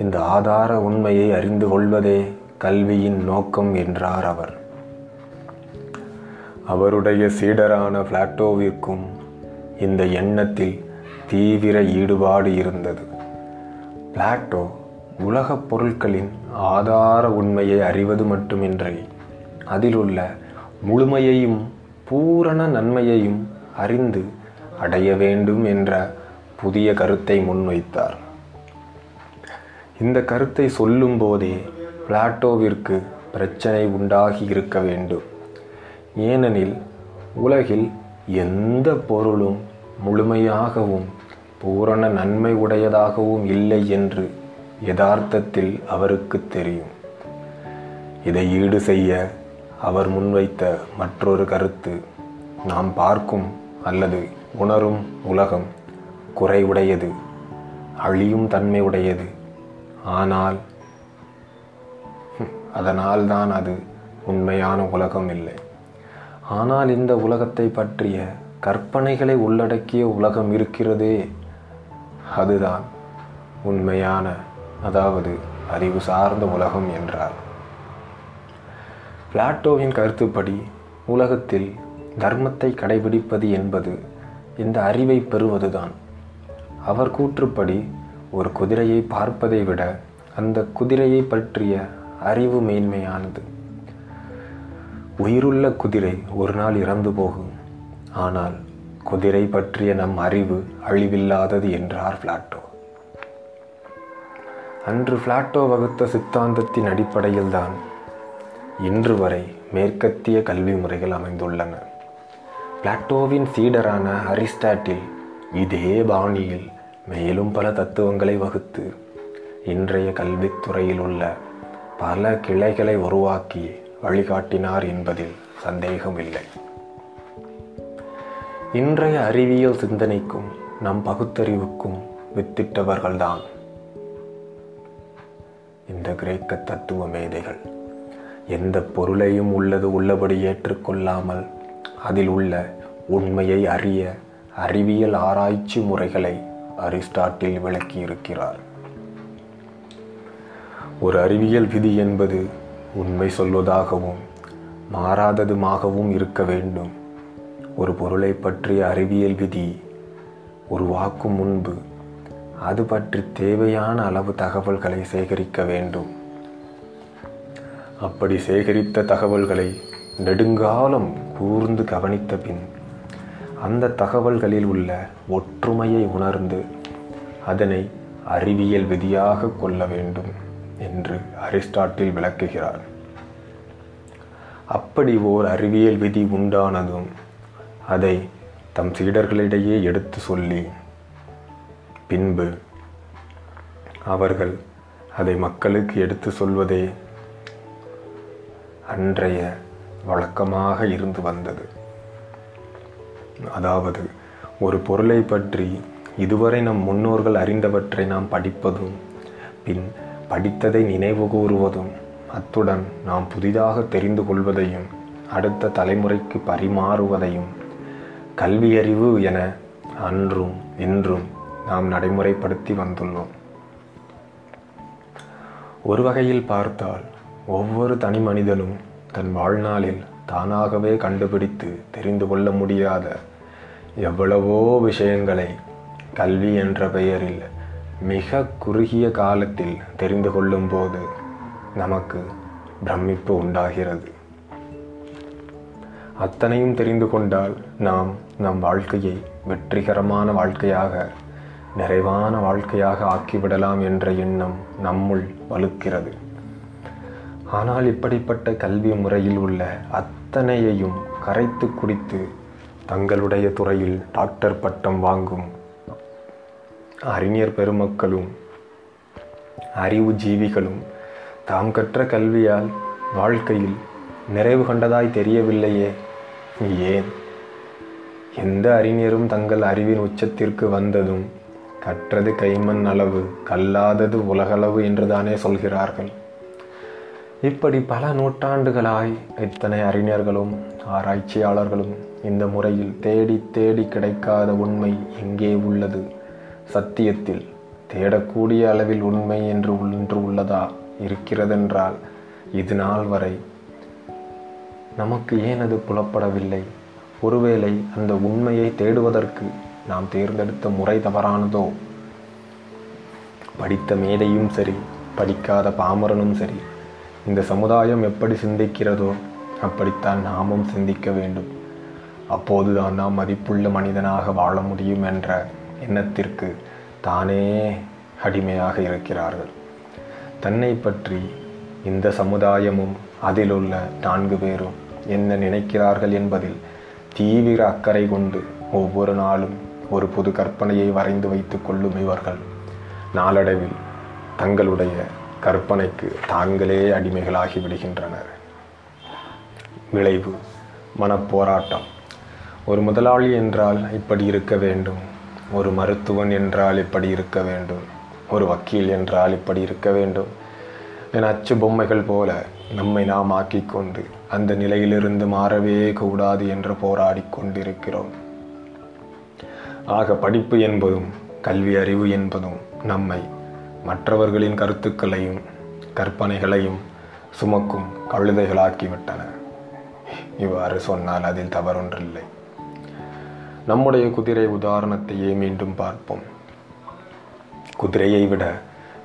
இந்த ஆதார உண்மையை அறிந்து கொள்வதே கல்வியின் நோக்கம் என்றார் அவர். அவருடைய சீடரான பிளாட்டோவிற்கும் இந்த எண்ணத்தில் தீவிர ஈடுபாடு இருந்தது. பிளாட்டோ உலகப் பொருட்களின் ஆதார உண்மையை அறிவது மட்டுமின்றி அதிலுள்ள முழுமையையும் பூரண நன்மையையும் அறிந்து அடைய வேண்டும் என்ற புதிய கருத்தை முன்வைத்தார். இந்த கருத்தை சொல்லும்போதே பிளாட்டோவிற்கு பிரச்சனை உண்டாகி இருக்க வேண்டும். ஏனெனில் உலகில் எந்த பொருளும் முழுமையாகவும் பூரண நன்மை உடையதாகவும் இல்லை என்று யதார்த்தத்தில் அவருக்கு தெரியும். இதை ஈடு செய்ய அவர் முன்வைத்த மற்றொரு கருத்து நாம் பார்க்கும் அல்லது உணரும் உலகம் குறைவுடையது அழியும் தன்மை உடையது ஆனால் அதனால் தான் அது உண்மையான உலகம் இல்லை. ஆனால் இந்த உலகத்தை பற்றிய கற்பனைகளை உள்ளடக்கிய உலகம் இருக்கிறதே அதுதான் உண்மையான அதாவது அறிவு சார்ந்த உலகம் என்றார். பிளாட்டோவின் கருத்துப்படி உலகத்தில் தர்மத்தை கடைபிடிப்பது என்பது இந்த அறிவை பெறுவதுதான். அவர் கூற்றுப்படி ஒரு குதிரையை பார்ப்பதை விட அந்த குதிரையை பற்றிய அறிவு மேன்மையானது. உயிருள்ள குதிரை ஒரு நாள் இறந்து போகும். ஆனால் குதிரை பற்றிய நம் அறிவு அழிவில்லாதது என்றார் பிளாட்டோ. அன்று பிளாட்டோ வகுத்த சித்தாந்தத்தின் அடிப்படையில்தான் இன்று வரை மேற்கத்திய கல்வி முறைகள் அமைந்துள்ளன. பிளாட்டோவின் சீடரான அரிஸ்டாட்டில் இதே பாணியில் மேலும் பல தத்துவங்களை வகுத்து இன்றைய கல்வித்துறையில் உள்ள பல கிளைகளை உருவாக்கி வழிகாட்டினார் என்பதில் சந்தேகமில்லை. இன்றைய அறிவியல் சிந்தனைக்கும் நம் பகுத்தறிவுக்கும் வித்திட்டவர்கள்தான். இந்த கிரேக்க தத்துவ மேதைகள் எந்த பொருளையும் உள்ளது உள்ளபடி ஏற்றுக்கொள்ளாமல் அதில் உள்ள உண்மையை அறிய அறிவியல் ஆராய்ச்சி முறைகளை அரிஸ்டாட்டில் விளக்கியிருக்கிறார். ஒரு அறிவியல் விதி என்பது உண்மை சொல்வதாகவும் மாறாததுமாகவும் இருக்க வேண்டும். ஒரு பொருளை பற்றிய அறிவியல் விதி உருவாக்கும் முன்பு அது பற்றி தேவையான அளவு தகவல்களை சேகரிக்க வேண்டும். அப்படி சேகரித்த தகவல்களை நெடுங்காலம் கூர்ந்து கவனித்த பின் அந்த தகவல்களில் உள்ள ஒற்றுமையை உணர்ந்து அதனை அறிவியல் விதியாக கொள்ள வேண்டும் என்று அரிஸ்டாட்டில் விளக்குகிறார். அப்படி ஓர் அறிவியல் விதி உண்டானதும் அதை தம் சீடர்களிடையே எடுத்து சொல்லி பின்பு அவர்கள் அதை மக்களுக்கு எடுத்து சொல்வதே அன்றைய வழக்கமாக இருந்து வந்தது. அதாவது ஒரு பொருளை பற்றி இதுவரை நம் முன்னோர்கள் அறிந்தவற்றை நாம் படிப்பதும் பின் படித்ததை நினைவு கூறுவதும் அத்துடன் நாம் புதிதாக தெரிந்து கொள்வதையும் அடுத்த தலைமுறைக்கு பரிமாறுவதையும் கல்வியறிவு என அன்றும் இன்றும் நாம் நடைமுறைப்படுத்தி வந்துள்ளோம். ஒரு வகையில் பார்த்தால் ஒவ்வொரு தனி மனிதனும் தன் வாழ்நாளில் தானாகவே கண்டுபிடித்து தெரிந்து கொள்ள முடியாத எவ்வளவோ விஷயங்களை கல்வி என்ற பெயரில் மிக குறுகிய காலத்தில் தெரிந்து கொள்ளும்போது நமக்கு பிரமிப்பு உண்டாகிறது. அத்தனையும் தெரிந்து கொண்டால் நாம் நம் வாழ்க்கையை வெற்றிகரமான வாழ்க்கையாக நிறைவான வாழ்க்கையாக ஆக்கிவிடலாம் என்ற எண்ணம் நம்முள் வலுக்கிறது. ஆனால் இப்படிப்பட்ட கல்வி முறையில் உள்ள அத்தனையையும் கரைத்து குடித்து தங்களுடைய துறையில் டாக்டர் பட்டம் வாங்கும் அறிஞர் பெருமக்களும் அறிவு ஜீவிகளும் தாம் கற்ற கல்வியால் வாழ்க்கையில் நிறைவு கண்டதாய் தெரியவில்லையே. ஏன்? எந்த அறிஞரும் தங்கள் அறிவின் உச்சத்திற்கு வந்ததும் கற்றது கைமண் அளவு கல்லாதது உலகளவு என்றுதானே சொல்கிறார்கள். இப்படி பல நூற்றாண்டுகளாய் இத்தனை அறிஞர்களும் ஆராய்ச்சியாளர்களும் இந்த முறையில் தேடி தேடி கிடைக்காத உண்மை எங்கே உள்ளது? சத்தியத்தில் தேடக்கூடிய அளவில் உண்மை என்று ஒன்று உள்ளதா? இருக்கிறதென்றால் இது நாள் வரை நமக்கு ஏன் அது புலப்படவில்லை? ஒருவேளை அந்த உண்மையை தேடுவதற்கு நாம் தேர்ந்தெடுத்த முறை தவறானதோ? படித்த மேதையும் சரி படிக்காத பாமரனும் சரி இந்த சமுதாயம் எப்படி சிந்திக்கிறதோ அப்படித்தான் நாமும் சிந்திக்க வேண்டும். அப்போதுதான் நாம் மதிப்புள்ள மனிதனாக வாழ முடியும் என்ற எண்ணத்திற்கு தானே அடிமையாக இருக்கிறார்கள். தன்னை பற்றி இந்த சமுதாயமும் அதிலுள்ள நான்கு பேரும் என்ன நினைக்கிறார்கள் என்பதில் தீவிர அக்கறை கொண்டு ஒவ்வொரு நாளும் ஒரு புது கற்பனையை வரைந்து வைத்துக் கொள்ளும் இவர்கள். நாளடைவில் தங்களுடைய கற்பனைக்கு தாங்களே அடிமைகளாகி விடுகின்றனர். விளைவு மனப்போராட்டம். ஒரு முதலாளி என்றால் இப்படி இருக்க வேண்டும். ஒரு மருத்துவன் என்றால் இப்படி இருக்க வேண்டும். ஒரு வக்கீல் என்றால் இப்படி இருக்க வேண்டும். என அச்சு பொம்மைகள் போல நம்மை நாம் ஆக்கிக்கொண்டு அந்த நிலையிலிருந்து மாறவே கூடாது என்று போராடி கொண்டிருக்கிறோம். ஆக படிப்பு என்பதும் கல்வி அறிவு என்பதும் நம்மை மற்றவர்களின் கருத்துக்களையும் கற்பனைகளையும் சுமக்கும் கழுதைகளாக்கிவிட்டன. இவ்வாறு சொன்னால் அதில் தவறொன்றில்லை. நம்முடைய குதிரை உதாரணத்தையே மீண்டும் பார்ப்போம். குதிரையை விட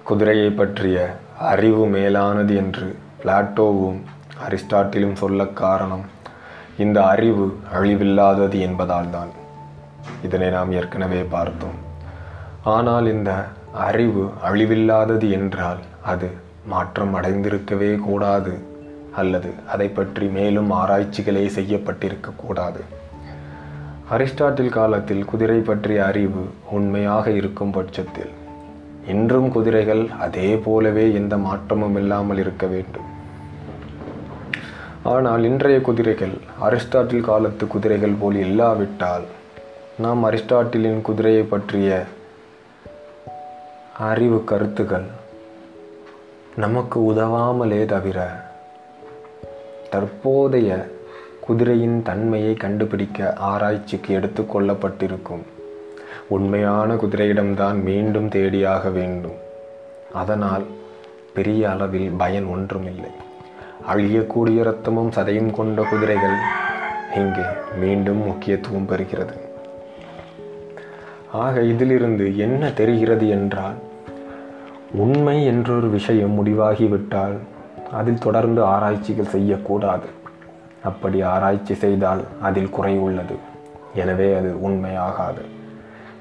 குதிரையை பற்றிய அறிவு மேலானது என்று பிளாட்டோவும் அரிஸ்டாட்டிலும் சொல்ல காரணம் இந்த அறிவு அழிவில்லாதது என்பதால் தான் இதனை நாம் ஏற்கனவே பார்த்தோம். ஆனால் இந்த அறிவு அழிவில்லாதது என்றால் அது மாற்றம் அடைந்திருக்கவே கூடாது அல்லது அதை பற்றி மேலும் ஆராய்ச்சிகளே செய்யப்பட்டிருக்க கூடாது. அரிஸ்டாட்டில் காலத்தில் குதிரை பற்றிய அறிவு உண்மையாக இருக்கும் பட்சத்தில் இன்றும் குதிரைகள் அதே போலவே எந்த மாற்றமும் இல்லாமல் இருக்க வேண்டும். ஆனால் இன்றைய குதிரைகள் அரிஸ்டாட்டில் காலத்து குதிரைகள் போல் இல்லாவிட்டால் நாம் அரிஸ்டாட்டிலின் குதிரையை பற்றிய அறிவு கருத்துக்கள் நமக்கு உதவாமலே தவிர தற்போதைய குதிரையின் தன்மையை கண்டுபிடிக்க ஆராய்ச்சிக்கு எடுத்துக்கொள்ளப்பட்டிருக்கும் உண்மையான குதிரையிடம்தான் மீண்டும் தேடியாக வேண்டும். அதனால் பெரிய அளவில் பயன் ஒன்றுமில்லை. அழியக்கூடிய ரத்தமும் சதையும் கொண்ட குதிரைகள் இங்கே மீண்டும் முக்கியத்துவம் பெறுகிறது. ஆக இதிலிருந்து என்ன தெரிகிறது என்றால் உண்மை என்றொரு விஷயம் முடிவாகிவிட்டால் அதில் தொடர்ந்து ஆராய்ச்சிகள் செய்யக்கூடாது. அப்படி ஆராய்ச்சி செய்தால் அதில் குறை உள்ளது. எனவே அது உண்மையாகாது.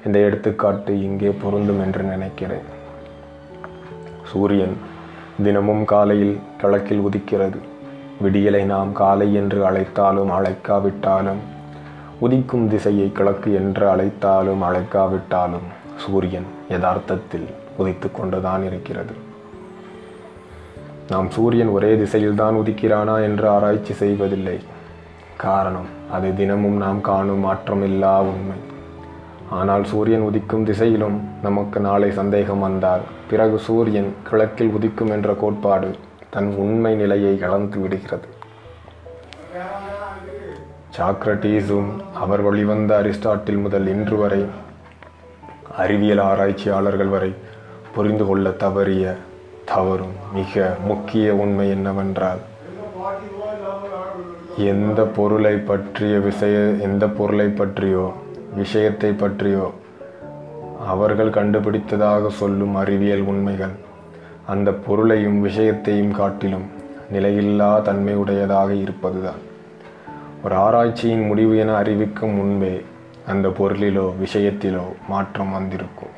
இந்த எடுத்துக்காட்டு இங்கே பொருந்தும் என்று நினைக்கிறேன். சூரியன் தினமும் காலையில் கிழக்கில் உதிக்கிறது. விடியலை நாம் காலை என்று அழைத்தாலும் அழைக்காவிட்டாலும் உதிக்கும் திசையை கிழக்கு என்று அழைத்தாலும் அழைக்காவிட்டாலும் சூரியன் யதார்த்தத்தில் உதித்து கொண்டுதான் இருக்கிறது. நாம் சூரியன் ஒரே திசையில்தான் உதிக்கிறானா என்று ஆராய்ச்சி செய்வதில்லை. காரணம் அது தினமும் நாம் காணும் மாற்றமில்லா உண்மை. ஆனால் சூரியன் உதிக்கும் திசையிலும் நமக்கு நாளை சந்தேகம் வந்தால் பிறகு சூரியன் கிழக்கில் உதிக்கும் என்ற கோட்பாடு தன் உண்மை நிலையை இழந்து விடுகிறது. சாக்ரட்டீஸும் அவர் வழிவந்த அரிஸ்டாட்டில் முதல் இன்று வரை அறிவியல் ஆராய்ச்சியாளர்கள் வரை புரிந்து கொள்ள தவறிய தவறும் மிக முக்கிய உண்மை என்னவென்றால் எந்த பொருளை பற்றிய விஷய எந்த பொருளை பற்றியோ விஷயத்தை பற்றியோ அவர்கள் கண்டுபிடித்ததாக சொல்லும் அறிவியல் உண்மைகள் அந்த பொருளையும் விஷயத்தையும் காட்டிலும் நிலையில்லா தன்மையுடையதாக இருப்பதுதான். ஒரு ஆராய்ச்சியின் முடிவு என அறிவிக்கும் முன்பே அந்த பொருளிலோ விஷயத்திலோ மாற்றம் வந்திருக்கும்.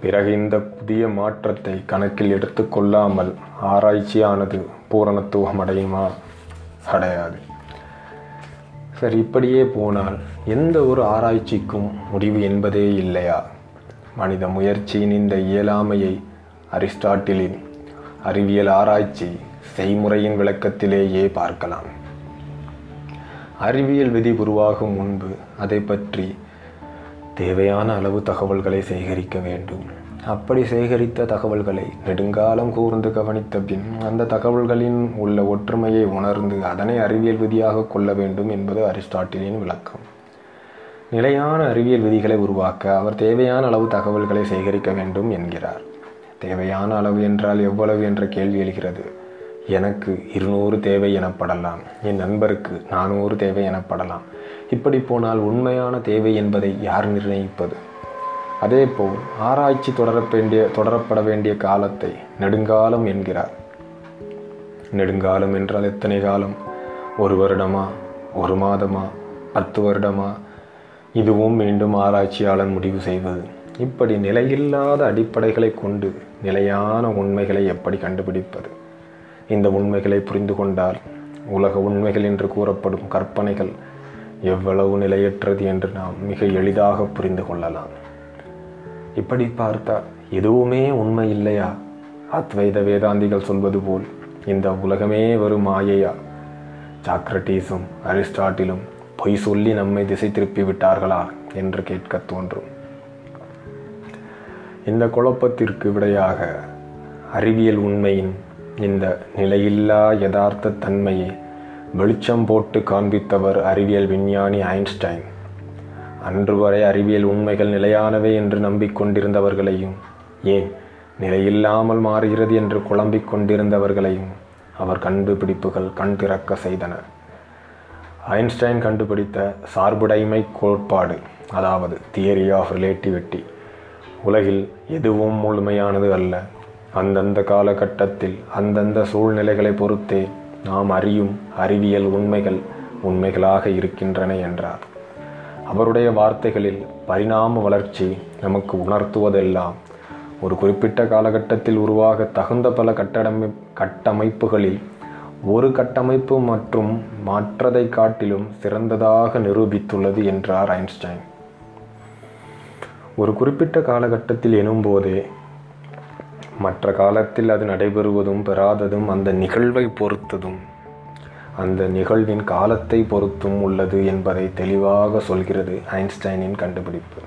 பிறகு இந்த புதிய மாற்றத்தை கணக்கில் எடுத்துக்கொள்ளாமல் ஆராய்ச்சியானது பூரணத்துவம் அடையுமா? அடையாது. சரி இப்படியே போனால் எந்த ஒரு ஆராய்ச்சிக்கும் முடிவு என்பதே இல்லையா? மனித முயற்சியின் இந்த இயலாமையை அரிஸ்டாட்டிலின் அறிவியல் ஆராய்ச்சி செய்முறையின் விளக்கத்திலேயே பார்க்கலாம். அறிவியல் விதி உருவாகும் முன்பு அதை பற்றி தேவையான அளவு தகவல்களை சேகரிக்க வேண்டும். அப்படி சேகரித்த தகவல்களை நெடுங்காலம் கூர்ந்து கவனித்த பின் அந்த தகவல்களின் உள்ள ஒற்றுமையை உணர்ந்து அதனை அறிவியல் விதியாக கொள்ள வேண்டும் என்பது அரிஸ்டாட்டிலின் விளக்கம். நிலையான அறிவியல் விதிகளை உருவாக்க அவர் தேவையான அளவு தகவல்களை சேகரிக்க வேண்டும் என்கிறார். தேவையான அளவு என்றால் எவ்வளவு என்ற கேள்வி எழுகிறது. எனக்கு இருநூறு தேவை எனப்படலாம். என் நண்பருக்கு நானூறு தேவை எனப்படலாம். இப்படி போனால் உண்மையான தேவை என்பதை யார் நிர்ணயிப்பது? அதேபோல் ஆராய்ச்சி தொடர வேண்டிய தொடரப்பட வேண்டிய காலத்தை நெடுங்காலம் என்கிறார். நெடுங்காலம் என்றால் எத்தனை காலம்? ஒரு வருடமா? ஒரு மாதமா? பத்து வருடமா? இதுவும் மீண்டும் ஆராய்ச்சியாளன் முடிவு செய்வது. இப்படி நிலையில்லாத அடிப்படைகளை கொண்டு நிலையான உண்மைகளை எப்படி கண்டுபிடிப்பது? இந்த உண்மைகளை புரிந்து கொண்டால் உலக உண்மைகள் என்று கூறப்படும் கற்பனைகள் எவ்வளவு நிலையற்றது என்று நாம் மிக எளிதாக புரிந்து கொள்ளலாம். இப்படி பார்த்தால் எதுவுமே உண்மை இல்லையா? அத்வைத வேதாந்திகள் சொல்வது போல் இந்த உலகமே வெறும் மாயையா? சாக்ரட்டீஸும் அரிஸ்டாட்டிலும் பொய் சொல்லி நம்மை திசை திருப்பி விட்டார்களா என்று கேட்க தோன்றும். இந்த குழப்பத்திற்கு விடையாக அறிவியல் உண்மையின் இந்த நிலையில்லா யதார்த்த தன்மையை வெளிச்சம் போட்டு காண்பித்தவர் அறிவியல் விஞ்ஞானி ஐன்ஸ்டைன். அன்று வரை அறிவியல் உண்மைகள் நிலையானவை என்று நம்பிக்கொண்டிருந்தவர்களையும் ஏன் நிலையில்லாமல் மாறுகிறது என்று குழம்பிக் கொண்டிருந்தவர்களையும் அவர் கண்டுபிடிப்புகள் கண் திறக்க செய்தன. ஐன்ஸ்டைன் கண்டுபிடித்த சார்புடைமை கோட்பாடு அதாவது தியரி ஆஃப் ரிலேட்டிவிட்டி உலகில் எதுவும் முழுமையானது அல்ல. அந்தந்த காலகட்டத்தில் அந்தந்த சூழ்நிலைகளை பொறுத்தே நாம் அறியும் அறிவியல் உண்மைகள் உண்மைகளாக இருக்கின்றன என்றார். அவருடைய வார்த்தைகளில் பரிணாம வளர்ச்சி நமக்கு உணர்த்துவதெல்லாம் ஒரு குறிப்பிட்ட காலகட்டத்தில் உருவாக தகுந்த பல கட்டடமை கட்டமைப்புகளில் ஒரு கட்டமைப்பு மற்றும் மற்றதை காட்டிலும் சிறந்ததாக நிரூபித்துள்ளது என்றார் ஐன்ஸ்டைன். ஒரு குறிப்பிட்ட காலகட்டத்தில் எனும்போதே மற்ற காலத்தில் அது நடைபெறுவதும் பெறாததும் அந்த நிகழ்வை பொறுத்ததும் அந்த நிகழ்வின் காலத்தை பொறுத்தும் உள்ளது என்பதை தெளிவாக சொல்கிறது ஐன்ஸ்டைனின் கண்டுபிடிப்பு.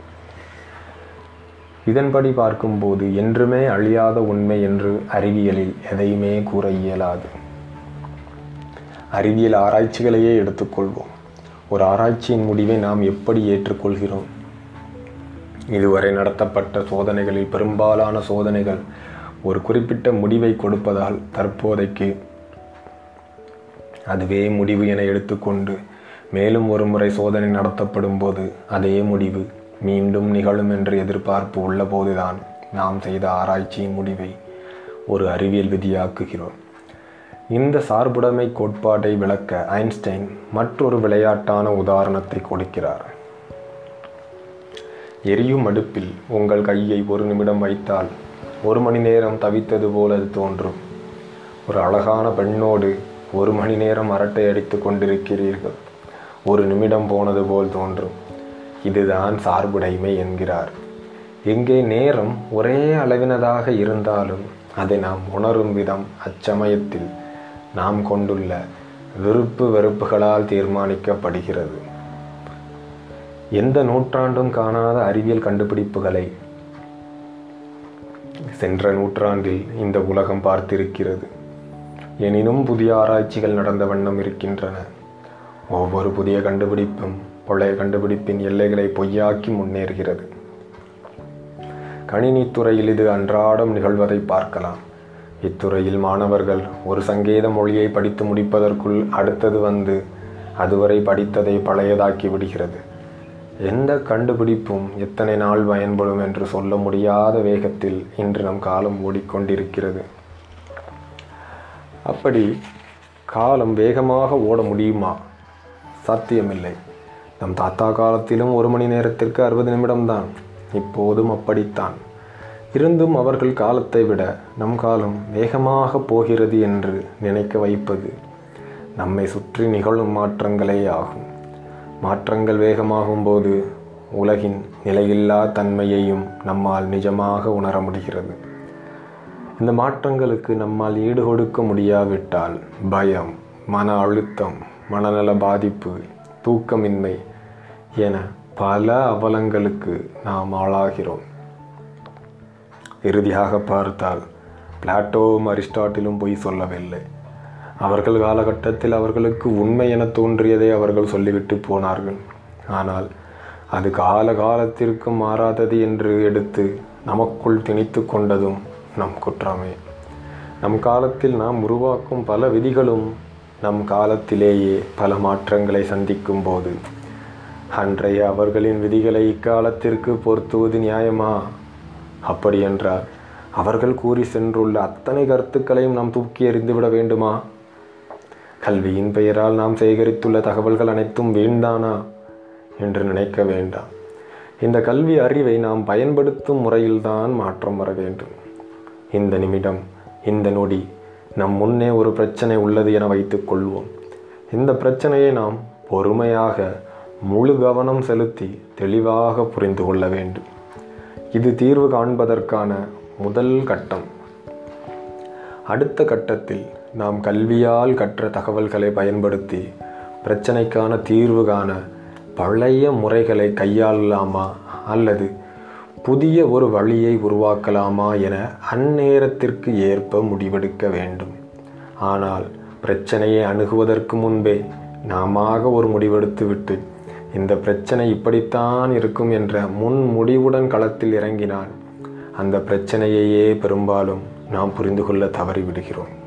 இதன்படி பார்க்கும்போது என்றுமே அழியாத உண்மை என்று அறிவியலில் எதையுமே கூற இயலாது. அறிவியல் ஆராய்ச்சிகளையே எடுத்துக்கொள்வோம். ஒரு ஆராய்ச்சியின் முடிவை நாம் எப்படி ஏற்றுக்கொள்கிறோம்? இதுவரை நடத்தப்பட்ட சோதனைகளில் பெரும்பாலான சோதனைகள் ஒரு குறிப்பிட்ட முடிவை கொடுப்பதால் தற்போதைக்கு அதுவே முடிவு என எடுத்துக்கொண்டு மேலும் ஒரு முறை சோதனை நடத்தப்படும் போது அதே முடிவு மீண்டும் நிகழும் என்று எதிர்பார்ப்பு உள்ளபோதுதான் நாம் செய்த ஆராய்ச்சியின் முடிவை ஒரு அறிவியல் விதியாக்குகிறோம். இந்த சார்புடைமை கோட்பாட்டை விளக்க ஐன்ஸ்டைன் மற்றொரு விளையாட்டான உதாரணத்தை கொடுக்கிறார். எரியும் அடுப்பில் உங்கள் கையை ஒரு நிமிடம் வைத்தால் ஒரு மணி நேரம் தவித்தது போல அது தோன்றும். ஒரு அழகான பெண்ணோடு ஒரு மணி நேரம் அரட்டை அடித்து கொண்டிருக்கிறீர்கள். ஒரு நிமிடம் போனது போல் தோன்றும். இதுதான் சார்புடைமை என்கிறார். எங்கே நேரம் ஒரே அளவினதாக இருந்தாலும் அதை நாம் உணரும் விதம் அச்சமயத்தில் நாம் கொண்டுள்ள விருப்பு வெறுப்புகளால் தீர்மானிக்கப்படுகிறது. எந்த நூற்றாண்டும் காணாத அறிவியல் கண்டுபிடிப்புகளை சென்ற நூற்றாண்டில் இந்த உலகம் பார்த்திருக்கிறது. எனினும் புதிய ஆராய்ச்சிகள் நடந்த வண்ணம் இருக்கின்றன. ஒவ்வொரு புதிய கண்டுபிடிப்பும் பழைய கண்டுபிடிப்பின் எல்லைகளை பொய்யாக்கி முன்னேறுகிறது. கணினித்துறையில் இது அன்றாடம் நிகழ்வதை பார்க்கலாம். இத்துறையில் மாணவர்கள் ஒரு சங்கேத மொழியை படித்து முடிப்பதற்குள் அடுத்தது வந்து அதுவரை படித்ததை பழையதாக்கி விடுகிறது. எந்த கண்டுபிடிப்பும் எத்தனை நாள் பயன்படும் என்று சொல்ல முடியாத வேகத்தில் இன்று நம் காலம் ஓடிக்கொண்டிருக்கிறது. அப்படி காலம் வேகமாக ஓட முடியுமா? சாத்தியமில்லை. நம் தாத்தா காலத்திலும் ஒரு மணி நேரத்திற்கு அறுபது நிமிடம்தான். இப்போதும் அப்படித்தான். இருந்தும் அவர்கள் காலத்தை விட நம் காலம் வேகமாக போகிறது என்று நினைக்க வைப்பது நம்மை சுற்றி நிகழும் மாற்றங்களே ஆகும் மாற்றங்கள் வேகமாகும் போது உலகின் நிலையில்லா தன்மையையும் நம்மால் நிஜமாக உணர முடிகிறது. இந்த மாற்றங்களுக்கு நம்மால் ஈடுகொடுக்க முடியாவிட்டால் பயம் மன அழுத்தம் மனநல பாதிப்பு தூக்கமின்மை என பல அவலங்களுக்கு நாம் ஆளாகிறோம். இறுதியாக பார்த்தால் பிளாட்டோவும் அரிஸ்டாட்டிலும் பொய் சொல்லவில்லை. அவர்கள் காலகட்டத்தில் அவர்களுக்கு உண்மை என தோன்றியதை அவர்கள் சொல்லிவிட்டு போனார்கள். ஆனால் அது கால காலத்திற்கு மாறாதது என்று எடுத்து நமக்குள் திணித்து கொண்டதும் நம் குற்றமே. நம் காலத்தில் நாம் உருவாக்கும் பல விதிகளும் நம் காலத்திலேயே பல மாற்றங்களை சந்திக்கும் போது அன்றைய அவர்களின் விதிகளை இக்காலத்திற்கு பொருத்துவது நியாயமா? அப்படியென்றால் அவர்கள் கூறி சென்றுள்ள அத்தனை கருத்துக்களையும் நாம் தூக்கி எறிந்துவிட வேண்டுமா? கல்வியின் பெயரால் நாம் சேகரித்துள்ள தகவல்கள் அனைத்தும் வீண்தானா என்று நினைக்க வேண்டாம். இந்த கல்வி அறிவை நாம் பயன்படுத்தும் முறையில்தான் மாற்றம் வர வேண்டும். இந்த நிமிடம் இந்த நொடி நம் முன்னே ஒரு பிரச்சனை உள்ளது என வைத்துக் கொள்வோம். இந்த பிரச்சனையை நாம் பொறுமையாக முழு கவனம் செலுத்தி தெளிவாக புரிந்து கொள்ள வேண்டும். இது தீர்வு காண்பதற்கான முதல் கட்டம். அடுத்த கட்டத்தில் நாம் கல்வியால் கற்ற தகவல்களை பயன்படுத்தி பிரச்சனைக்கான தீர்வு காண பழைய முறைகளை கையாளலாமா? அல்லது புதிய ஒரு வழியை உருவாக்கலாமா என அந்நேரத்திற்கு ஏற்ப முடிவெடுக்க வேண்டும். ஆனால் பிரச்சனையை அணுகுவதற்கு முன்பே நாம ஒரு முடிவெடுத்துவிட்டு இந்த பிரச்சனை இப்படித்தான் இருக்கும் என்ற முன் முடிவுடன் களத்தில் இறங்கினால் அந்த பிரச்சனையையே பெரும்பாலும் நாம் புரிந்து கொள்ள தவறிவிடுகிறோம்.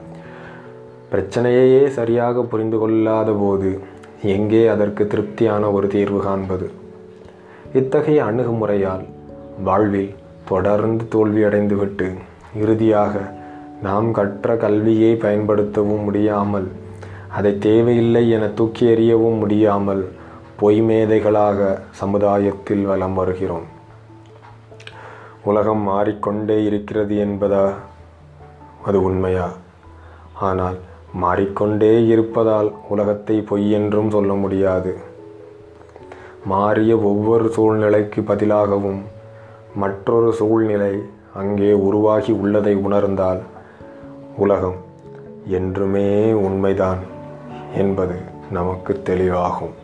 பிரச்சனையையே சரியாக புரிந்து கொள்ளாத போது எங்கே அதற்கு திருப்தியான ஒரு தீர்வு காண்பது? இத்தகைய அணுகுமுறையால் வாழ்வில் தொடர்ந்து தோல்வியடைந்துவிட்டு இறுதியாக நாம் கற்ற கல்வியை பயன்படுத்தவும் முடியாமல் அதை தேவையில்லை என தூக்கி எறியவும் முடியாமல் பொய்மேதைகளாக சமுதாயத்தில் வலம் வருகிறோம். உலகம் மாறிக்கொண்டே இருக்கிறது என்பதா? அது உண்மையா? ஆனால் மாறிக்கொண்டே இருப்பதால் உலகத்தை பொய் என்றும் சொல்ல முடியாது. மாறிய ஒவ்வொரு சூழ்நிலைக்கு பதிலாகவும் மற்றொரு சூழ்நிலை அங்கே உருவாகி உள்ளதை உணர்ந்தால் உலகம் என்றுமே உண்மைதான் என்பது நமக்கு தெளிவாகும்.